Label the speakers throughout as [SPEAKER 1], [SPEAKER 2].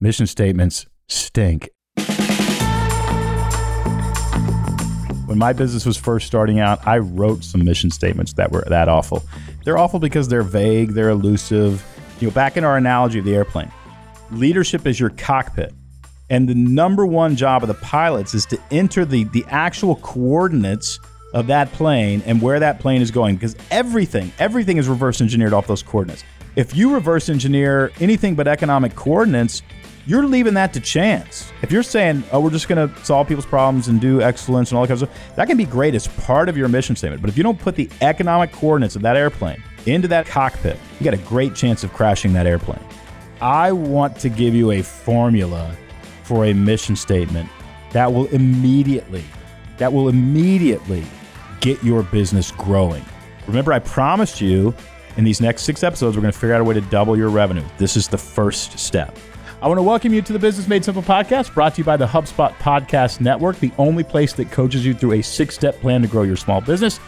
[SPEAKER 1] mission statements stink. When my business was first starting out, I wrote some mission statements that were that awful. They're awful because they're vague, they're elusive. You know, back in our analogy of the airplane, leadership is your cockpit. And the number one job of the pilots is to enter the, the actual coordinates of that plane and where that plane is going because everything, everything is reverse engineered off those coordinates. If you reverse engineer anything but economic coordinates, you're leaving that to chance. If you're saying, oh, we're just going to solve people's problems and do excellence and all that kind of stuff, that can be great as part of your mission statement. But if you don't put the economic coordinates of that airplane into that cockpit, you got a great chance of crashing that airplane. I want to give you a formula for a mission statement that will immediately, that will immediately get your business growing. Remember, I promised you in these next six episodes, we're going to figure out a way to double your revenue. This is the first step. I want to welcome you to the Business Made Simple podcast, brought to you by the HubSpot Podcast Network, the only place that coaches you through a six step plan to grow your small business.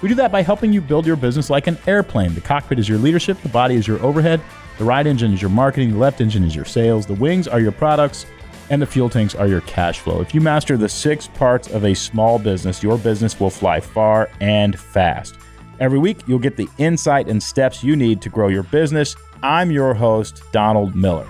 [SPEAKER 1] We do that by helping you build your business like an airplane. The cockpit is your leadership, the body is your overhead, the right engine is your marketing, the left engine is your sales, the wings are your products, and the fuel tanks are your cash flow. If you master the six parts of a small business, your business will fly far and fast. Every week, you'll get the insight and steps you need to grow your business. I'm your host, Donald Miller.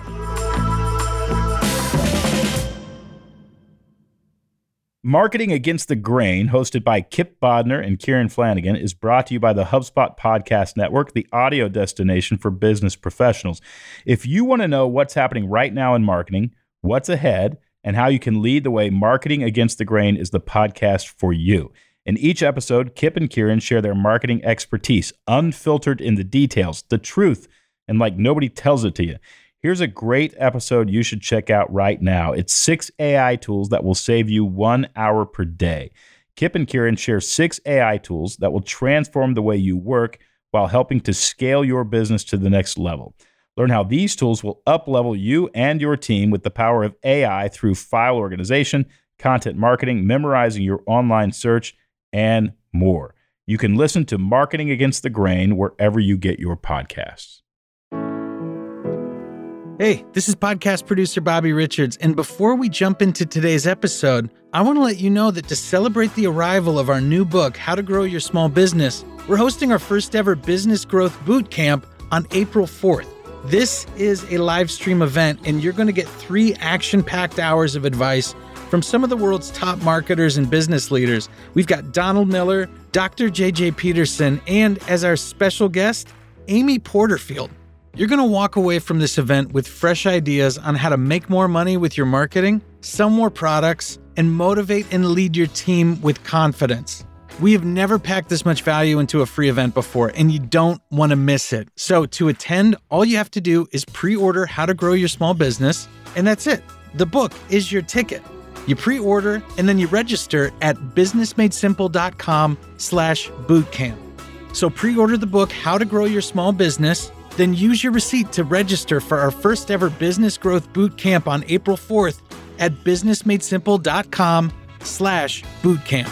[SPEAKER 1] Marketing Against the Grain, hosted by Kipp Bodnar and Kieran Flanagan, is brought to you by the HubSpot Podcast Network, the audio destination for business professionals. If you want to know what's happening right now in marketing, what's ahead, and how you can lead the way, Marketing Against the Grain is the podcast for you. In each episode, Kipp and Kieran share their marketing expertise, unfiltered in the details, the truth, and like nobody tells it to you. Here's a great episode you should check out right now. It's six AI tools that will save you one hour per day. Kipp and Kieran share six AI tools that will transform the way you work while helping to scale your business to the next level. Learn how these tools will uplevel you and your team with the power of AI through file organization, content marketing, memorizing your online search, and more. You can listen to Marketing Against the Grain wherever you get your podcasts.
[SPEAKER 2] Hey, this is podcast producer Bobby Richards. And before we jump into today's episode, I want to let you know that to celebrate the arrival of our new book, How to Grow Your Small Business, we're hosting our first ever business growth boot camp on April 4th. This is a live stream event, and you're going to get three action packed hours of advice from some of the world's top marketers and business leaders. We've got Donald Miller, Dr. JJ Peterson, and as our special guest, Amy Porterfield. You're going to walk away from this event with fresh ideas on how to make more money with your marketing, sell more products, and motivate and lead your team with confidence. We have never packed this much value into a free event before, and you don't want to miss it. So, to attend, all you have to do is pre order How to Grow Your Small Business, and that's it. The book is your ticket. You pre-order and then you register at businessmadesimple.com slash bootcamp. So pre-order the book How to Grow Your Small Business then use your receipt to register for our first ever business growth boot camp on April 4th at businessmadesimple.com slash bootcamp.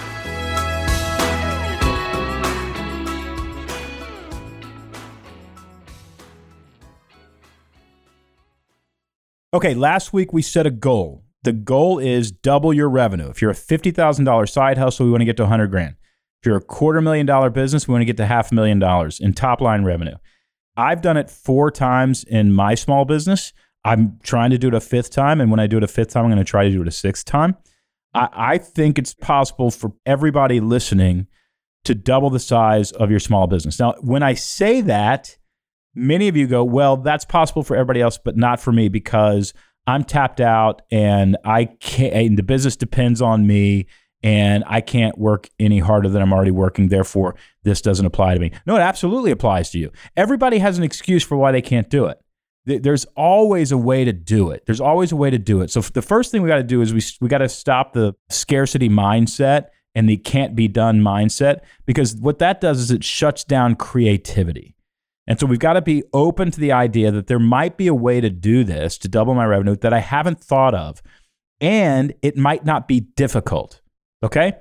[SPEAKER 1] Okay, last week we set a goal. The goal is double your revenue. If you're a $50,000 side hustle, we want to get to 100 grand. If you're a quarter million dollar business, we want to get to half a million dollars in top line revenue. I've done it four times in my small business. I'm trying to do it a fifth time. And when I do it a fifth time, I'm going to try to do it a sixth time. I, I think it's possible for everybody listening to double the size of your small business. Now, when I say that, many of you go, well, that's possible for everybody else, but not for me because I'm tapped out and I can't, and the business depends on me and I can't work any harder than I'm already working. Therefore, this doesn't apply to me. No, it absolutely applies to you. Everybody has an excuse for why they can't do it. There's always a way to do it. There's always a way to do it. So the first thing we got to do is we we got to stop the scarcity mindset and the can't be done mindset because what that does is it shuts down creativity. And so we've got to be open to the idea that there might be a way to do this to double my revenue that I haven't thought of and it might not be difficult. Okay.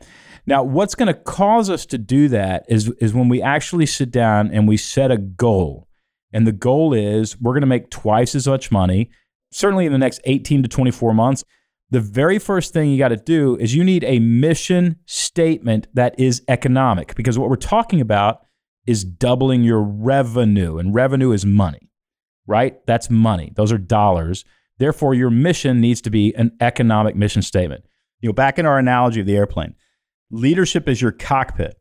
[SPEAKER 1] Now, what's going to cause us to do that is, is when we actually sit down and we set a goal. And the goal is we're going to make twice as much money certainly in the next 18 to 24 months, the very first thing you got to do is you need a mission statement that is economic because what we're talking about is doubling your revenue, and revenue is money, right? That's money. Those are dollars. Therefore, your mission needs to be an economic mission statement. You know, back in our analogy of the airplane, leadership is your cockpit.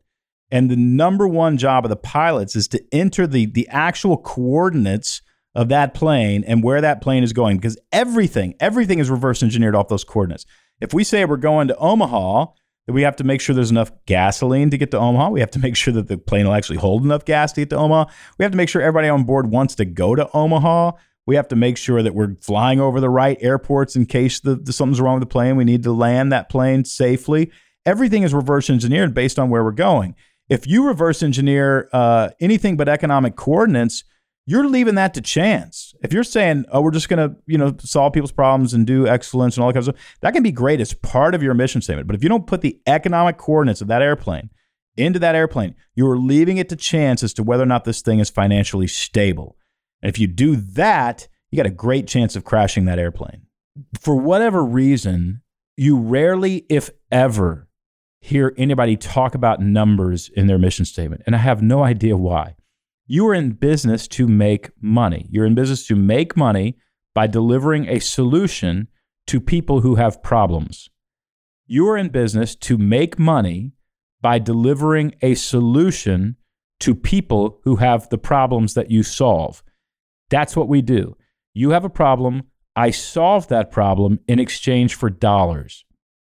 [SPEAKER 1] And the number one job of the pilots is to enter the, the actual coordinates of that plane and where that plane is going because everything, everything is reverse engineered off those coordinates. If we say we're going to Omaha, then we have to make sure there's enough gasoline to get to Omaha. We have to make sure that the plane will actually hold enough gas to get to Omaha. We have to make sure everybody on board wants to go to Omaha. We have to make sure that we're flying over the right airports in case the, the, something's wrong with the plane. We need to land that plane safely. Everything is reverse engineered based on where we're going. If you reverse engineer uh, anything but economic coordinates, you're leaving that to chance. If you're saying, "Oh, we're just going to, you know, solve people's problems and do excellence and all that kind of stuff," that can be great as part of your mission statement. But if you don't put the economic coordinates of that airplane into that airplane, you are leaving it to chance as to whether or not this thing is financially stable. And if you do that, you got a great chance of crashing that airplane. For whatever reason, you rarely, if ever, hear anybody talk about numbers in their mission statement. And I have no idea why. You are in business to make money. You're in business to make money by delivering a solution to people who have problems. You are in business to make money by delivering a solution to people who have the problems that you solve. That's what we do. You have a problem. I solve that problem in exchange for dollars.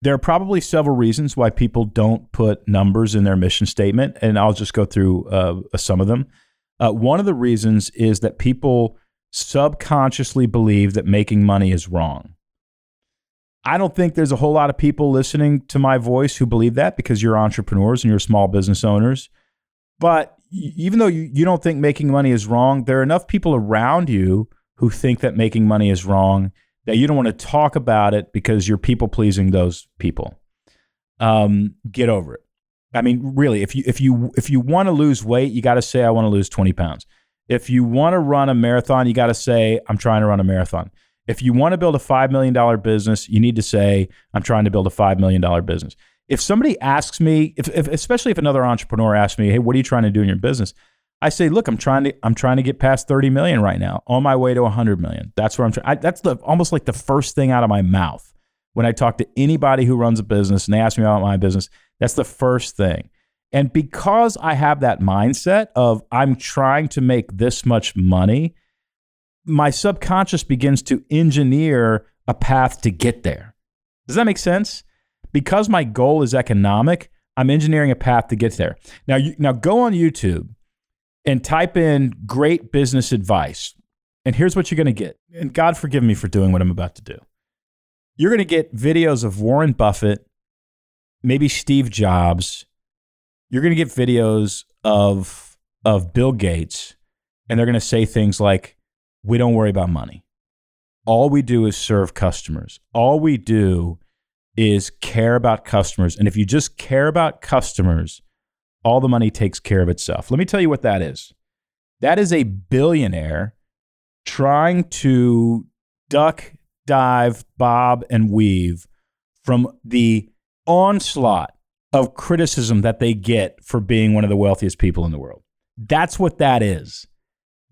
[SPEAKER 1] There are probably several reasons why people don't put numbers in their mission statement, and I'll just go through uh, some of them. Uh, one of the reasons is that people subconsciously believe that making money is wrong. I don't think there's a whole lot of people listening to my voice who believe that because you're entrepreneurs and you're small business owners. But even though you, you don't think making money is wrong, there are enough people around you who think that making money is wrong that you don't want to talk about it because you're people pleasing those people. Um, get over it. I mean, really, if you if you if you want to lose weight, you got to say I want to lose 20 pounds. If you want to run a marathon, you got to say I'm trying to run a marathon. If you want to build a $5 million business, you need to say I'm trying to build a $5 million business if somebody asks me, if, if, especially if another entrepreneur asks me, "Hey, what are you trying to do in your business?" I say, "Look, I'm trying to I'm trying to get past 30 million right now, on my way to 100 million. That's where I'm trying. That's the almost like the first thing out of my mouth when I talk to anybody who runs a business and they ask me about my business. That's the first thing. And because I have that mindset of I'm trying to make this much money, my subconscious begins to engineer a path to get there. Does that make sense? Because my goal is economic, I'm engineering a path to get there. Now, you, now go on YouTube and type in great business advice. And here's what you're going to get. And God forgive me for doing what I'm about to do. You're going to get videos of Warren Buffett, maybe Steve Jobs. You're going to get videos of, of Bill Gates, and they're going to say things like, We don't worry about money. All we do is serve customers. All we do is care about customers. And if you just care about customers, all the money takes care of itself. Let me tell you what that is. That is a billionaire trying to duck, dive, bob, and weave from the onslaught of criticism that they get for being one of the wealthiest people in the world. That's what that is.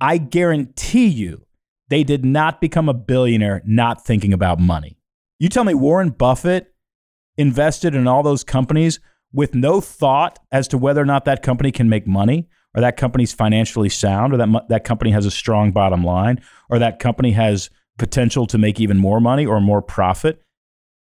[SPEAKER 1] I guarantee you, they did not become a billionaire not thinking about money. You tell me Warren Buffett invested in all those companies with no thought as to whether or not that company can make money or that company's financially sound or that that company has a strong bottom line or that company has potential to make even more money or more profit.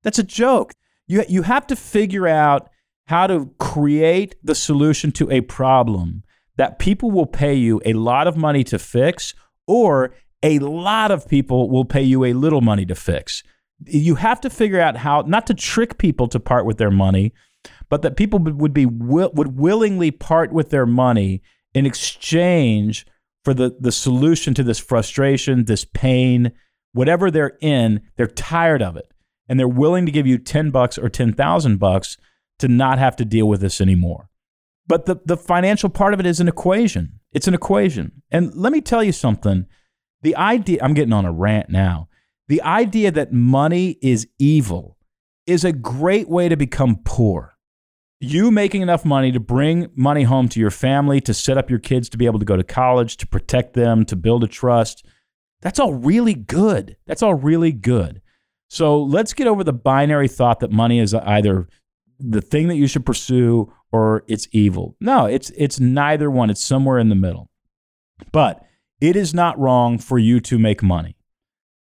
[SPEAKER 1] That's a joke. You you have to figure out how to create the solution to a problem that people will pay you a lot of money to fix or a lot of people will pay you a little money to fix you have to figure out how not to trick people to part with their money, but that people would be would willingly part with their money in exchange for the the solution to this frustration, this pain, whatever they're in, they're tired of it and they're willing to give you 10 bucks or 10,000 bucks to not have to deal with this anymore. But the the financial part of it is an equation. It's an equation. And let me tell you something. The idea I'm getting on a rant now The idea that money is evil is a great way to become poor. You making enough money to bring money home to your family, to set up your kids to be able to go to college, to protect them, to build a trust, that's all really good. That's all really good. So let's get over the binary thought that money is either the thing that you should pursue or it's evil. No, it's it's neither one. It's somewhere in the middle. But it is not wrong for you to make money.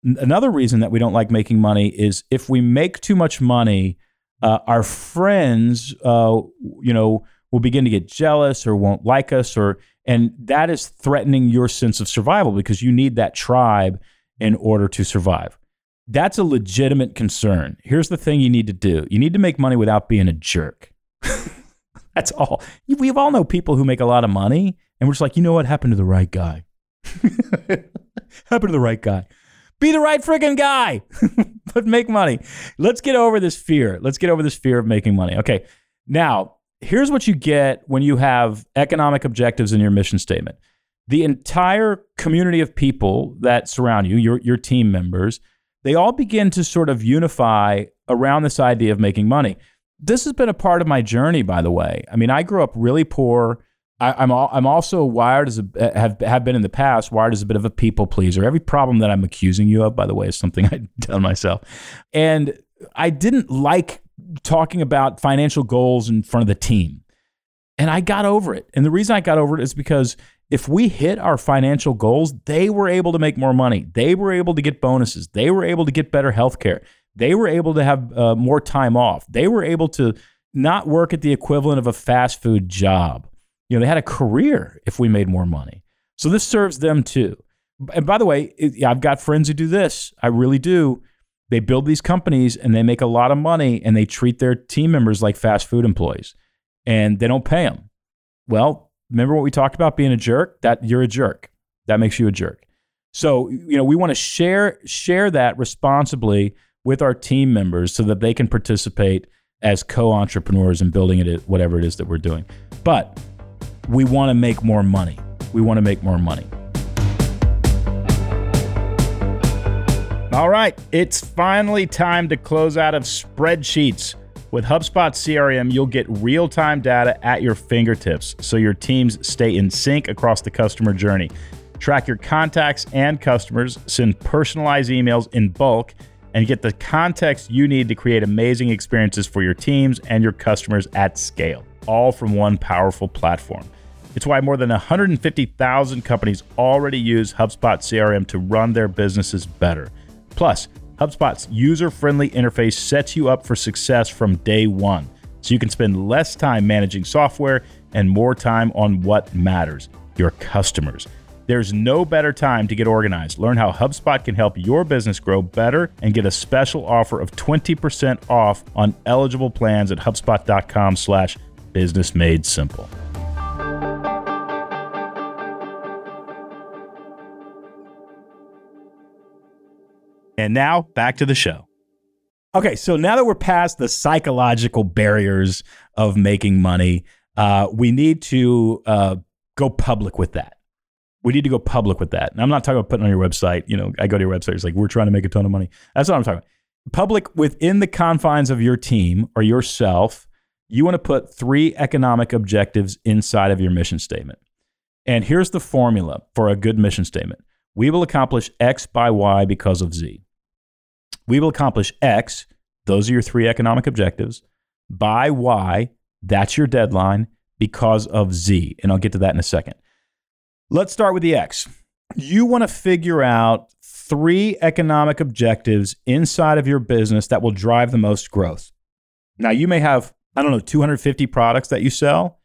[SPEAKER 1] Another reason that we don't like making money is if we make too much money, uh, our friends, uh, you know, will begin to get jealous or won't like us, or and that is threatening your sense of survival because you need that tribe in order to survive. That's a legitimate concern. Here's the thing you need to do you need to make money without being a jerk. That's all. We all know people who make a lot of money, and we're just like, you know what happened to the right guy? happened to the right guy. Be the right freaking guy, but make money. Let's get over this fear. Let's get over this fear of making money. Okay. Now, here's what you get when you have economic objectives in your mission statement. The entire community of people that surround you, your, your team members, they all begin to sort of unify around this idea of making money. This has been a part of my journey, by the way. I mean, I grew up really poor. I, am I'm, I'm also wired as a have have been in the past wired as a bit of a people pleaser. Every problem that I'm accusing you of, by the way, is something I've done myself, and I didn't like talking about financial goals in front of the team, and I got over it. And the reason I got over it is because if we hit our financial goals, they were able to make more money. They were able to get bonuses. They were able to get better health care. They were able to have uh, more time off. They were able to not work at the equivalent of a fast food job. You know, they had a career if we made more money. So this serves them too. And by the way, I've got friends who do this. I really do. They build these companies and they make a lot of money and they treat their team members like fast food employees and they don't pay them. Well, remember what we talked about being a jerk? That you're a jerk. That makes you a jerk. So, you know, we want to share share that responsibly with our team members so that they can participate as co-entrepreneurs in building it whatever it is that we're doing. But we want to make more money. We want to make more money. All right, it's finally time to close out of spreadsheets. With HubSpot CRM, you'll get real time data at your fingertips so your teams stay in sync across the customer journey. Track your contacts and customers, send personalized emails in bulk, and get the context you need to create amazing experiences for your teams and your customers at scale, all from one powerful platform. It's why more than 150,000 companies already use HubSpot CRM to run their businesses better. Plus, HubSpot's user friendly interface sets you up for success from day one, so you can spend less time managing software and more time on what matters your customers. There's no better time to get organized. Learn how HubSpot can help your business grow better and get a special offer of 20% off on eligible plans at HubSpot.com slash business made simple. And now back to the show. Okay, so now that we're past the psychological barriers of making money, uh, we need to uh, go public with that. We need to go public with that. And I'm not talking about putting on your website. You know, I go to your website, it's like, we're trying to make a ton of money. That's what I'm talking about. Public within the confines of your team or yourself, you want to put three economic objectives inside of your mission statement. And here's the formula for a good mission statement we will accomplish X by Y because of Z. We will accomplish X, those are your three economic objectives, by Y, that's your deadline, because of Z. And I'll get to that in a second. Let's start with the X. You want to figure out three economic objectives inside of your business that will drive the most growth. Now, you may have, I don't know, 250 products that you sell.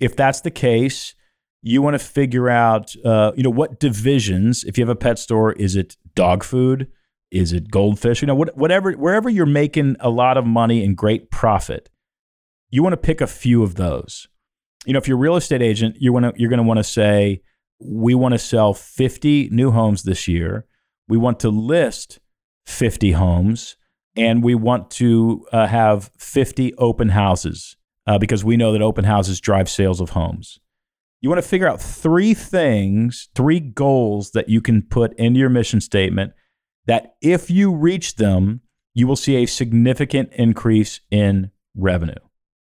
[SPEAKER 1] If that's the case, you want to figure out, uh, you know, what divisions. If you have a pet store, is it dog food? Is it goldfish? You know, what, whatever, wherever you're making a lot of money and great profit, you want to pick a few of those. You know, if you're a real estate agent, you want to, you're going to want to say, we want to sell 50 new homes this year. We want to list 50 homes, and we want to uh, have 50 open houses uh, because we know that open houses drive sales of homes. You want to figure out three things, three goals that you can put into your mission statement that if you reach them, you will see a significant increase in revenue.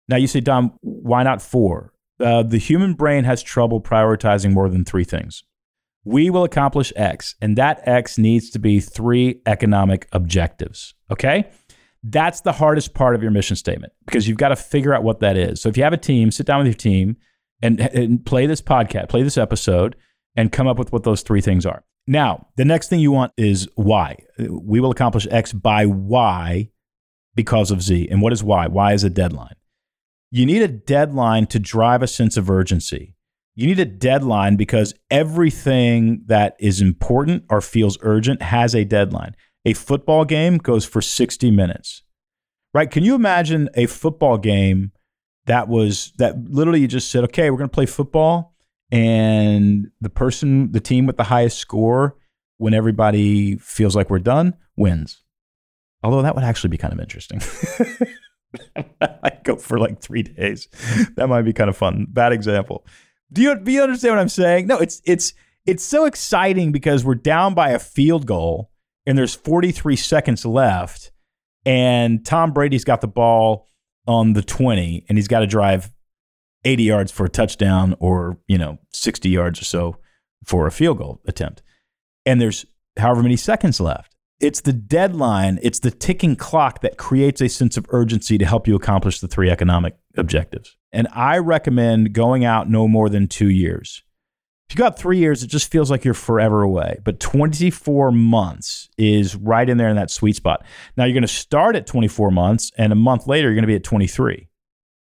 [SPEAKER 1] Now, you say, Don, why not four? Uh, the human brain has trouble prioritizing more than three things. We will accomplish X, and that X needs to be three economic objectives. Okay? That's the hardest part of your mission statement because you've got to figure out what that is. So if you have a team, sit down with your team and, and play this podcast, play this episode, and come up with what those three things are. Now, the next thing you want is why. We will accomplish X by Y because of Z. And what is Y? Y is a deadline. You need a deadline to drive a sense of urgency. You need a deadline because everything that is important or feels urgent has a deadline. A football game goes for 60 minutes, right? Can you imagine a football game that was that literally you just said, okay, we're going to play football, and the person, the team with the highest score, when everybody feels like we're done, wins. Although that would actually be kind of interesting. I go for like three days. That might be kind of fun. Bad example. Do you do you understand what I'm saying? No, it's it's it's so exciting because we're down by a field goal and there's 43 seconds left, and Tom Brady's got the ball on the 20 and he's got to drive 80 yards for a touchdown or, you know, 60 yards or so for a field goal attempt. And there's however many seconds left. It's the deadline, it's the ticking clock that creates a sense of urgency to help you accomplish the three economic objectives. And I recommend going out no more than two years. If you got three years, it just feels like you're forever away. But 24 months is right in there in that sweet spot. Now you're going to start at 24 months, and a month later, you're going to be at 23,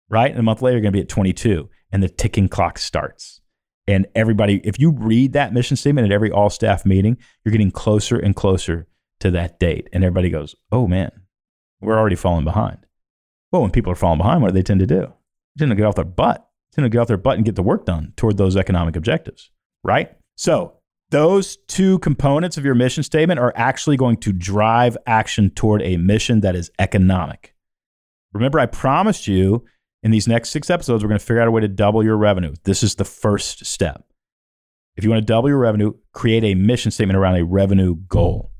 [SPEAKER 1] right? And a month later, you're going to be at 22, and the ticking clock starts. And everybody, if you read that mission statement at every all staff meeting, you're getting closer and closer to that date. And everybody goes, oh man, we're already falling behind. Well, when people are falling behind, what do they tend to do? They tend to get off their butt. They tend to get off their butt and get the work done toward those economic objectives, right? So those two components of your mission statement are actually going to drive action toward a mission that is economic. Remember, I promised you in these next six episodes, we're going to figure out a way to double your revenue. This is the first step. If you want to double your revenue, create a mission statement around a revenue goal.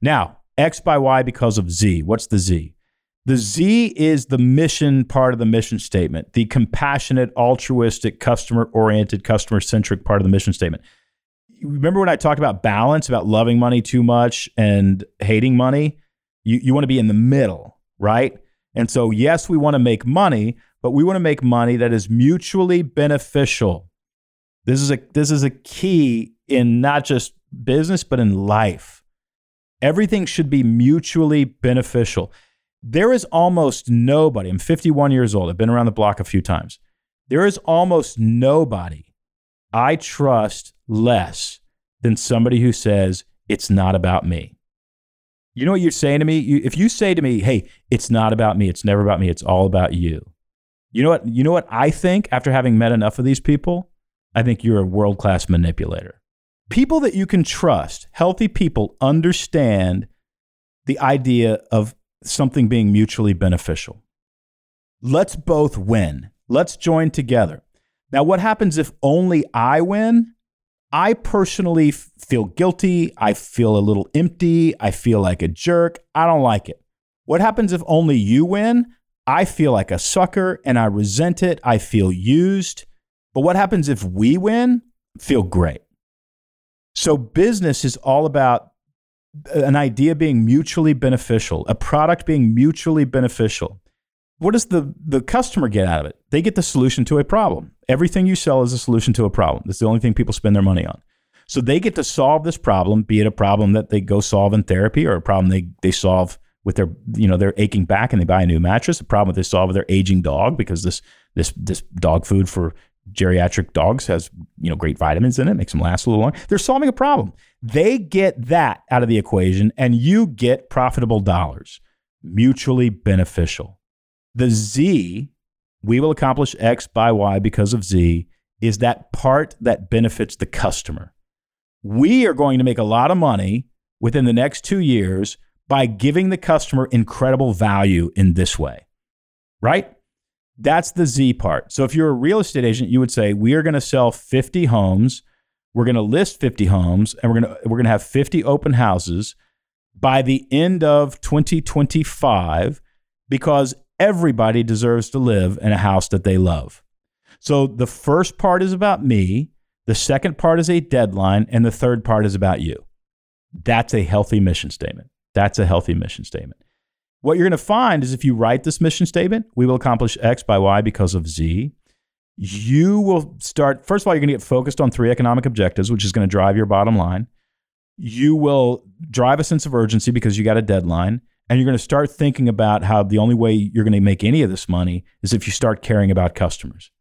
[SPEAKER 1] Now, X by Y because of Z. What's the Z? The Z is the mission part of the mission statement, the compassionate, altruistic, customer oriented, customer centric part of the mission statement. Remember when I talked about balance, about loving money too much and hating money? You, you want to be in the middle, right? And so, yes, we want to make money, but we want to make money that is mutually beneficial. This is a, this is a key in not just business, but in life Everything should be mutually beneficial. There is almost nobody, I'm 51 years old, I've been around the block a few times. There is almost nobody I trust less than somebody who says, it's not about me. You know what you're saying to me? You, if you say to me, hey, it's not about me, it's never about me, it's all about you. You know what? You know what I think after having met enough of these people? I think you're a world class manipulator people that you can trust, healthy people, understand the idea of something being mutually beneficial. Let's both win. Let's join together. Now, what happens if only I win? I personally feel guilty. I feel a little empty. I feel like a jerk. I don't like it. What happens if only you win? I feel like a sucker and I resent it. I feel used. But what happens if we win? Feel great. So business is all about uh, an idea being mutually beneficial, a product being mutually beneficial. What does the, the customer get out of it? They get the solution to a problem. Everything you sell is a solution to a problem. That's the only thing people spend their money on. So they get to solve this problem, be it a problem that they go solve in therapy or a problem they, they solve with their you know their aching back and they buy a new mattress, a problem they solve with their aging dog because this this this dog food for geriatric dogs has you know great vitamins in it, makes them last a little longer. They're solving a problem. They get that out of the equation, and you get profitable dollars, mutually beneficial. The Z, we will accomplish X by Y because of Z, is that part that benefits the customer. We are going to make a lot of money within the next two years by giving the customer incredible value in this way, right? That's the Z part. So if you're a real estate agent, you would say, we are going to sell 50 homes. We're going to list 50 homes and we're going to, we're going to have 50 open houses. by the end of 2025 because everybody deserves to live in a house that they love. So the first part is about me, the second part is a deadline, and the third part is about you. That's a healthy mission statement. That's a healthy mission statement. What you're going to find is if you write this mission statement, we will accomplish X by Y because of Z. You will start, first of all, you're going to get focused on three economic objectives, which is going to drive your bottom line. You will drive a sense of urgency because you got a deadline. And you're going to start thinking about how the only way you're going to make any of this money is if you start caring about customers,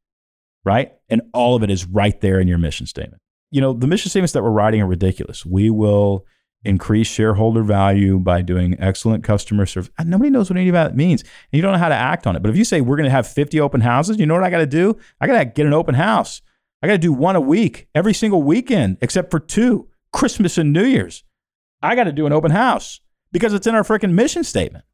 [SPEAKER 1] right? And all of it is right there in your mission statement. You know, the mission statements that we're writing are ridiculous. We will increase shareholder value by doing excellent customer service. Nobody knows what any of that means. And you don't know how to act on it. But if you say we're going to have 50 open houses, you know what I got to do? I got to get an open house. I got to do one a week every single weekend except for two, Christmas and New Year's. I got to do an open house because it's in our freaking mission statement.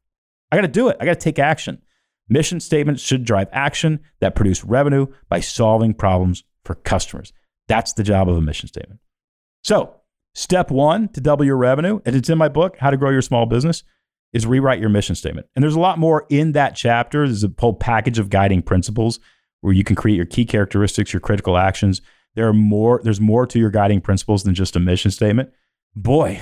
[SPEAKER 1] I got to do it. I got to take action. Mission statements should drive action that produce revenue by solving problems for customers. That's the job of a mission statement. So, Step one to double your revenue, and it's in my book, How to Grow Your Small Business, is rewrite your mission statement. And there's a lot more in that chapter. There's a whole package of guiding principles where you can create your key characteristics, your critical actions. There are more, there's more to your guiding principles than just a mission statement. Boy,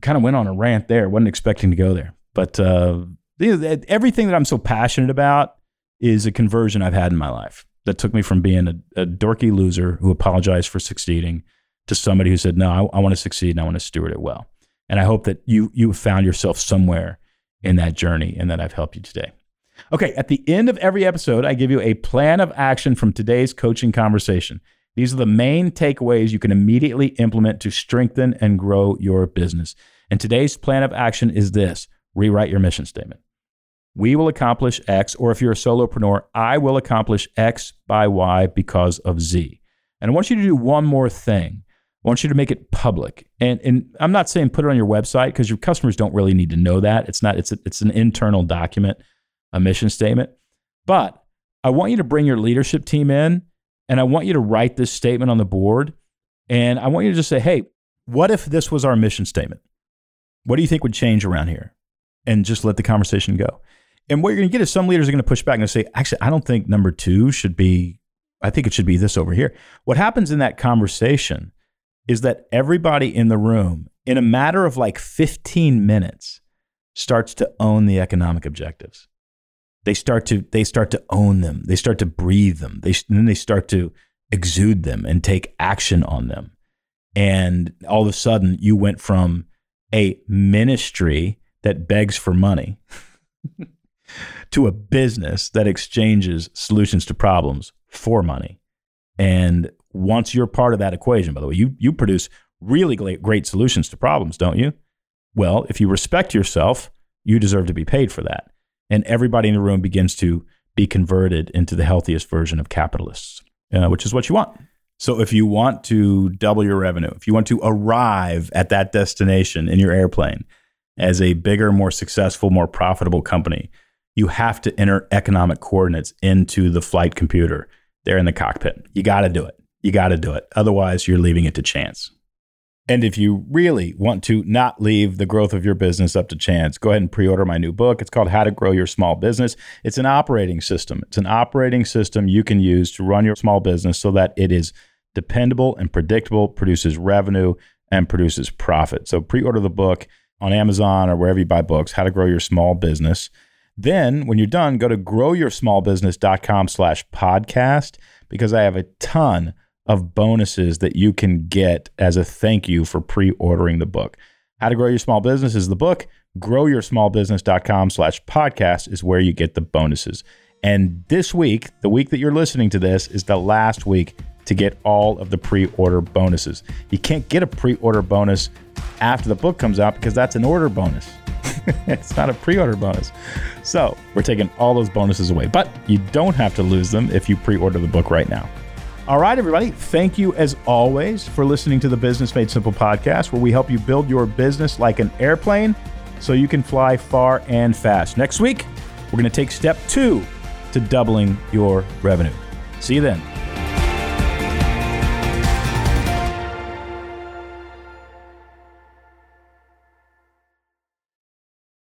[SPEAKER 1] kind of went on a rant there. Wasn't expecting to go there. But uh, everything that I'm so passionate about is a conversion I've had in my life that took me from being a, a dorky loser who apologized for succeeding to somebody who said, "No, I, I want to succeed and I want to steward it well." And I hope that you you found yourself somewhere in that journey and that I've helped you today. Okay, at the end of every episode, I give you a plan of action from today's coaching conversation. These are the main takeaways you can immediately implement to strengthen and grow your business. And today's plan of action is this rewrite your mission statement. We will accomplish X, or if you're a solopreneur, I will accomplish X by Y because of Z. And I want you to do one more thing. I want you to make it public. And, and I'm not saying put it on your website because your customers don't really need to know that. It's not, it's, a, it's an internal document, a mission statement. But I want you to bring your leadership team in and I want you to write this statement on the board. And I want you to just say, hey, what if this was our mission statement? What do you think would change around here? And just let the conversation go. And what you're going to get is some leaders are going to push back and say, actually, I don't think number two should be, I think it should be this over here. What happens in that conversation is that everybody in the room, in a matter of like 15 minutes, starts to own the economic objectives. They start to they start to own them. They start to breathe them. They then they start to exude them and take action on them. And all of a sudden, you went from a ministry that begs for money to a business that exchanges solutions to problems for money. And once you're part of that equation, by the way, you, you produce really great, great solutions to problems, don't you? Well, if you respect yourself, you deserve to be paid for that. And everybody in the room begins to be converted into the healthiest version of capitalists, uh, which is what you want. So, if you want to double your revenue, if you want to arrive at that destination in your airplane as a bigger, more successful, more profitable company, you have to enter economic coordinates into the flight computer there in the cockpit. You got to do it. You got to do it. Otherwise, you're leaving it to chance. And if you really want to not leave the growth of your business up to chance, go ahead and pre order my new book. It's called How to Grow Your Small Business. It's an operating system. It's an operating system you can use to run your small business so that it is dependable and predictable, produces revenue, and produces profit. So pre order the book on Amazon or wherever you buy books, How to Grow Your Small Business. Then when you're done, go to growyoursmallbusiness.com slash podcast because I have a ton of bonuses that you can get as a thank you for pre-ordering the book. How to Grow Your Small Business is the book. Growyoursmallbusiness.com slash podcast is where you get the bonuses. And this week, the week that you're listening to this, is the last week to get all of the pre-order bonuses. You can't get a pre-order bonus after the book comes out because that's an order bonus. it's not a pre-order bonus. So we're taking all those bonuses away. But you don't have to lose them if you pre-order the book right now. All right, everybody. Thank you as always for listening to the Business Made Simple podcast, where we help you build your business like an airplane so you can fly far and fast. Next week, we're going to take step two to doubling your revenue. See you then.